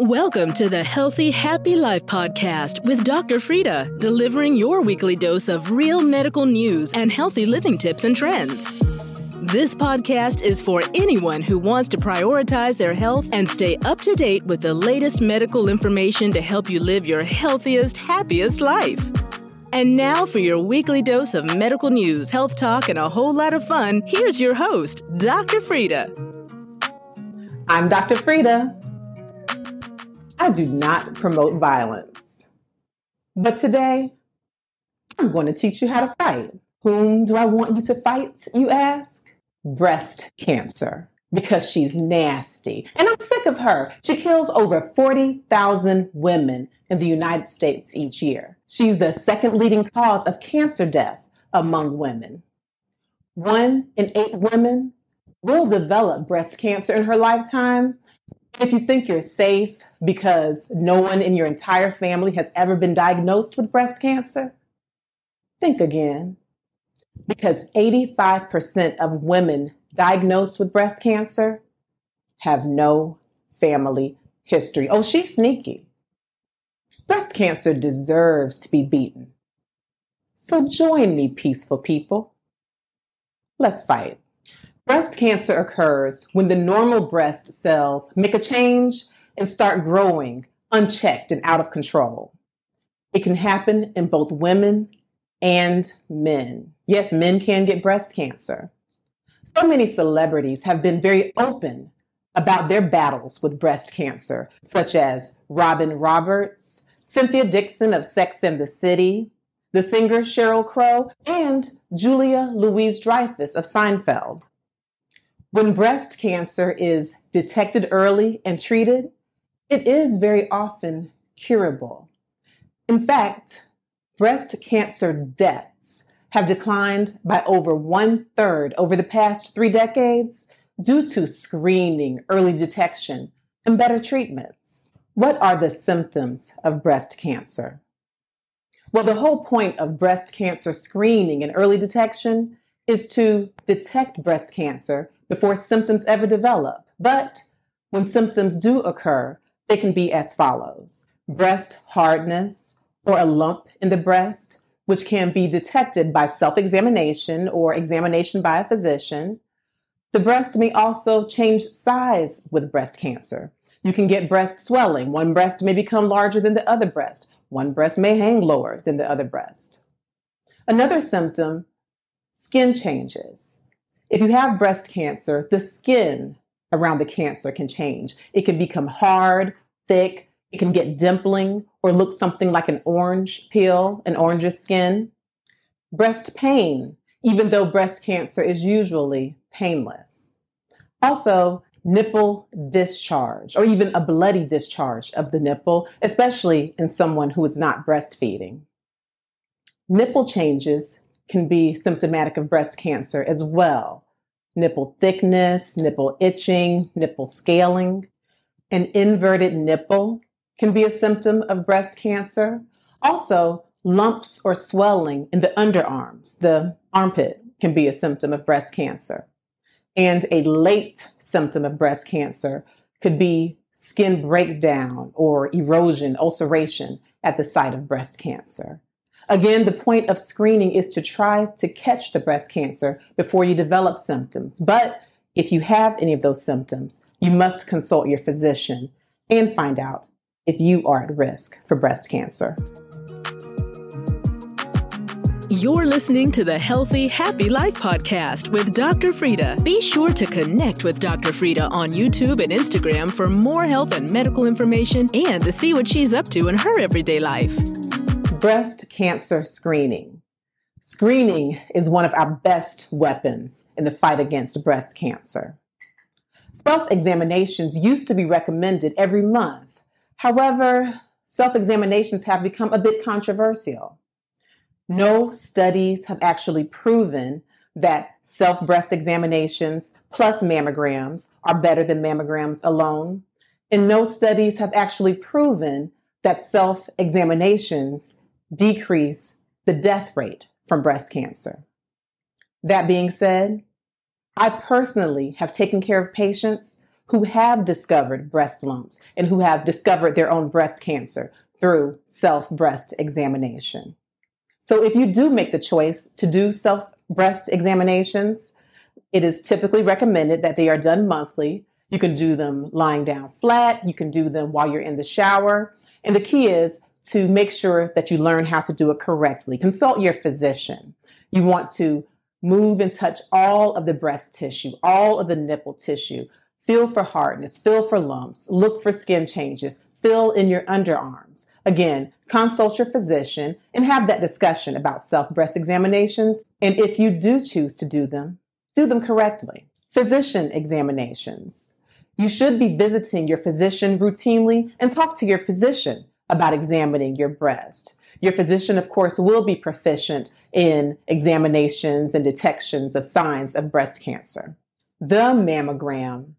Welcome to the Healthy Happy Life podcast with Dr. Frida, delivering your weekly dose of real medical news and healthy living tips and trends. This podcast is for anyone who wants to prioritize their health and stay up to date with the latest medical information to help you live your healthiest, happiest life. And now, for your weekly dose of medical news, health talk, and a whole lot of fun, here's your host, Dr. Frida. I'm Dr. Frida. I do not promote violence. But today, I'm going to teach you how to fight. Whom do I want you to fight, you ask? Breast cancer. Because she's nasty. And I'm sick of her. She kills over 40,000 women in the United States each year. She's the second leading cause of cancer death among women. One in eight women will develop breast cancer in her lifetime, if you think you're safe because no one in your entire family has ever been diagnosed with breast cancer, think again. Because 85% of women diagnosed with breast cancer have no family history. Oh, she's sneaky. Breast cancer deserves to be beaten. So join me, peaceful people. Let's fight. Breast cancer occurs when the normal breast cells make a change and start growing unchecked and out of control. It can happen in both women and men. Yes, men can get breast cancer. So many celebrities have been very open about their battles with breast cancer, such as Robin Roberts, Cynthia Nixon of Sex and the City, the singer Sheryl Crow, and Julia Louise Dreyfus of Seinfeld. When breast cancer is detected early and treated, it is very often curable. In fact, breast cancer deaths have declined by over one third over the past three decades due to screening, early detection, and better treatments. What are the symptoms of breast cancer? Well, the whole point of breast cancer screening and early detection is to detect breast cancer before symptoms ever develop. But when symptoms do occur, they can be as follows breast hardness or a lump in the breast, which can be detected by self examination or examination by a physician. The breast may also change size with breast cancer. You can get breast swelling. One breast may become larger than the other breast. One breast may hang lower than the other breast. Another symptom skin changes. If you have breast cancer, the skin around the cancer can change. It can become hard, thick, it can get dimpling or look something like an orange peel, an orange's skin. Breast pain, even though breast cancer is usually painless. Also, nipple discharge or even a bloody discharge of the nipple, especially in someone who is not breastfeeding. Nipple changes can be symptomatic of breast cancer as well. Nipple thickness, nipple itching, nipple scaling. An inverted nipple can be a symptom of breast cancer. Also, lumps or swelling in the underarms, the armpit, can be a symptom of breast cancer. And a late symptom of breast cancer could be skin breakdown or erosion, ulceration at the site of breast cancer. Again, the point of screening is to try to catch the breast cancer before you develop symptoms. But if you have any of those symptoms, you must consult your physician and find out if you are at risk for breast cancer. You're listening to the Healthy Happy Life podcast with Dr. Frida. Be sure to connect with Dr. Frida on YouTube and Instagram for more health and medical information and to see what she's up to in her everyday life breast cancer screening. Screening is one of our best weapons in the fight against breast cancer. Self examinations used to be recommended every month. However, self examinations have become a bit controversial. No studies have actually proven that self breast examinations plus mammograms are better than mammograms alone. And no studies have actually proven that self examinations decrease the death rate from breast cancer. That being said, I personally have taken care of patients who have discovered breast lumps and who have discovered their own breast cancer through self breast examination. So if you do make the choice to do self breast examinations, it is typically recommended that they are done monthly. You can do them lying down flat, you can do them while you're in the shower. And the key is to make sure that you learn how to do it correctly. Consult your physician. You want to move and touch all of the breast tissue, all of the nipple tissue. Feel for hardness, feel for lumps, look for skin changes, feel in your underarms. Again, consult your physician and have that discussion about self breast examinations. And if you do choose to do them, do them correctly. Physician examinations. You should be visiting your physician routinely and talk to your physician about examining your breast. Your physician, of course, will be proficient in examinations and detections of signs of breast cancer. The mammogram.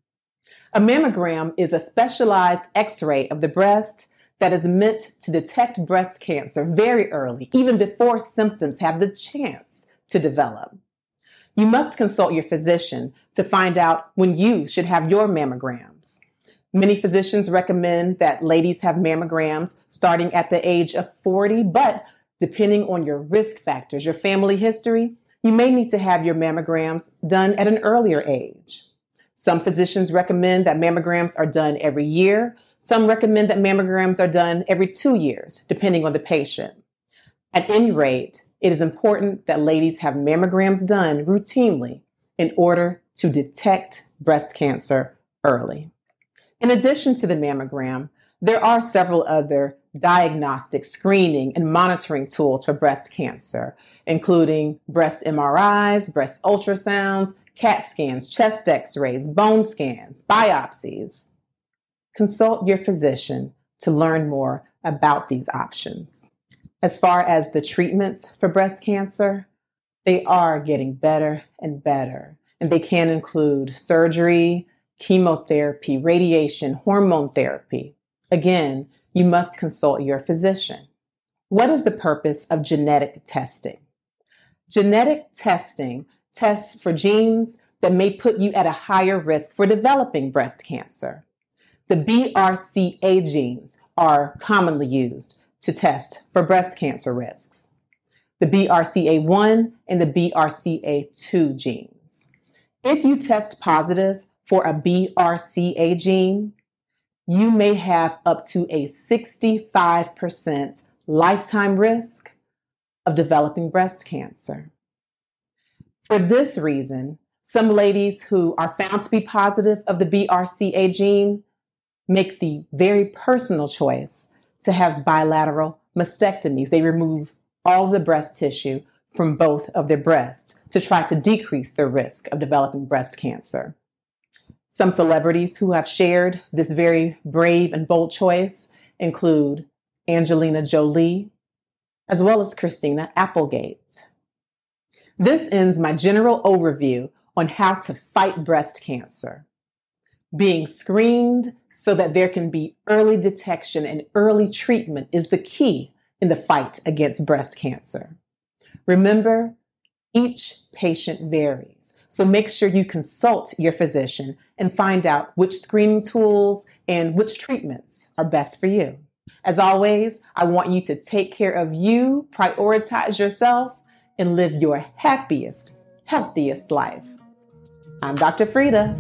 A mammogram is a specialized x ray of the breast that is meant to detect breast cancer very early, even before symptoms have the chance to develop. You must consult your physician to find out when you should have your mammograms. Many physicians recommend that ladies have mammograms starting at the age of 40, but depending on your risk factors, your family history, you may need to have your mammograms done at an earlier age. Some physicians recommend that mammograms are done every year, some recommend that mammograms are done every two years, depending on the patient. At any rate, it is important that ladies have mammograms done routinely in order to detect breast cancer early. In addition to the mammogram, there are several other diagnostic screening and monitoring tools for breast cancer, including breast MRIs, breast ultrasounds, CAT scans, chest x rays, bone scans, biopsies consult your physician to learn more about these options. As far as the treatments for breast cancer, they are getting better and better, and they can include surgery, chemotherapy, radiation, hormone therapy. Again, you must consult your physician. What is the purpose of genetic testing? Genetic testing tests for genes that may put you at a higher risk for developing breast cancer. The BRCA genes are commonly used to test for breast cancer risks. The BRCA1 and the BRCA2 genes. If you test positive for a BRCA gene, you may have up to a 65% lifetime risk of developing breast cancer. For this reason, some ladies who are found to be positive of the BRCA gene make the very personal choice to have bilateral mastectomies. They remove all the breast tissue from both of their breasts to try to decrease their risk of developing breast cancer. Some celebrities who have shared this very brave and bold choice include Angelina Jolie, as well as Christina Applegate. This ends my general overview on how to fight breast cancer. Being screened so that there can be early detection and early treatment is the key in the fight against breast cancer. Remember, each patient varies. So make sure you consult your physician and find out which screening tools and which treatments are best for you. As always, I want you to take care of you, prioritize yourself, and live your happiest, healthiest life. I'm Dr. Frida.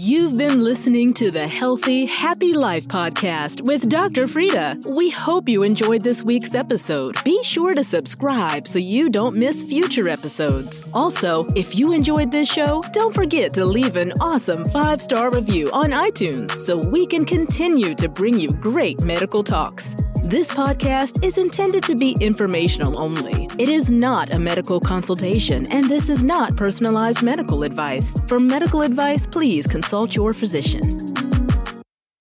You've been listening to the Healthy, Happy Life podcast with Dr. Frida. We hope you enjoyed this week's episode. Be sure to subscribe so you don't miss future episodes. Also, if you enjoyed this show, don't forget to leave an awesome five star review on iTunes so we can continue to bring you great medical talks. This podcast is intended to be informational only. It is not a medical consultation, and this is not personalized medical advice. For medical advice, please consult your physician.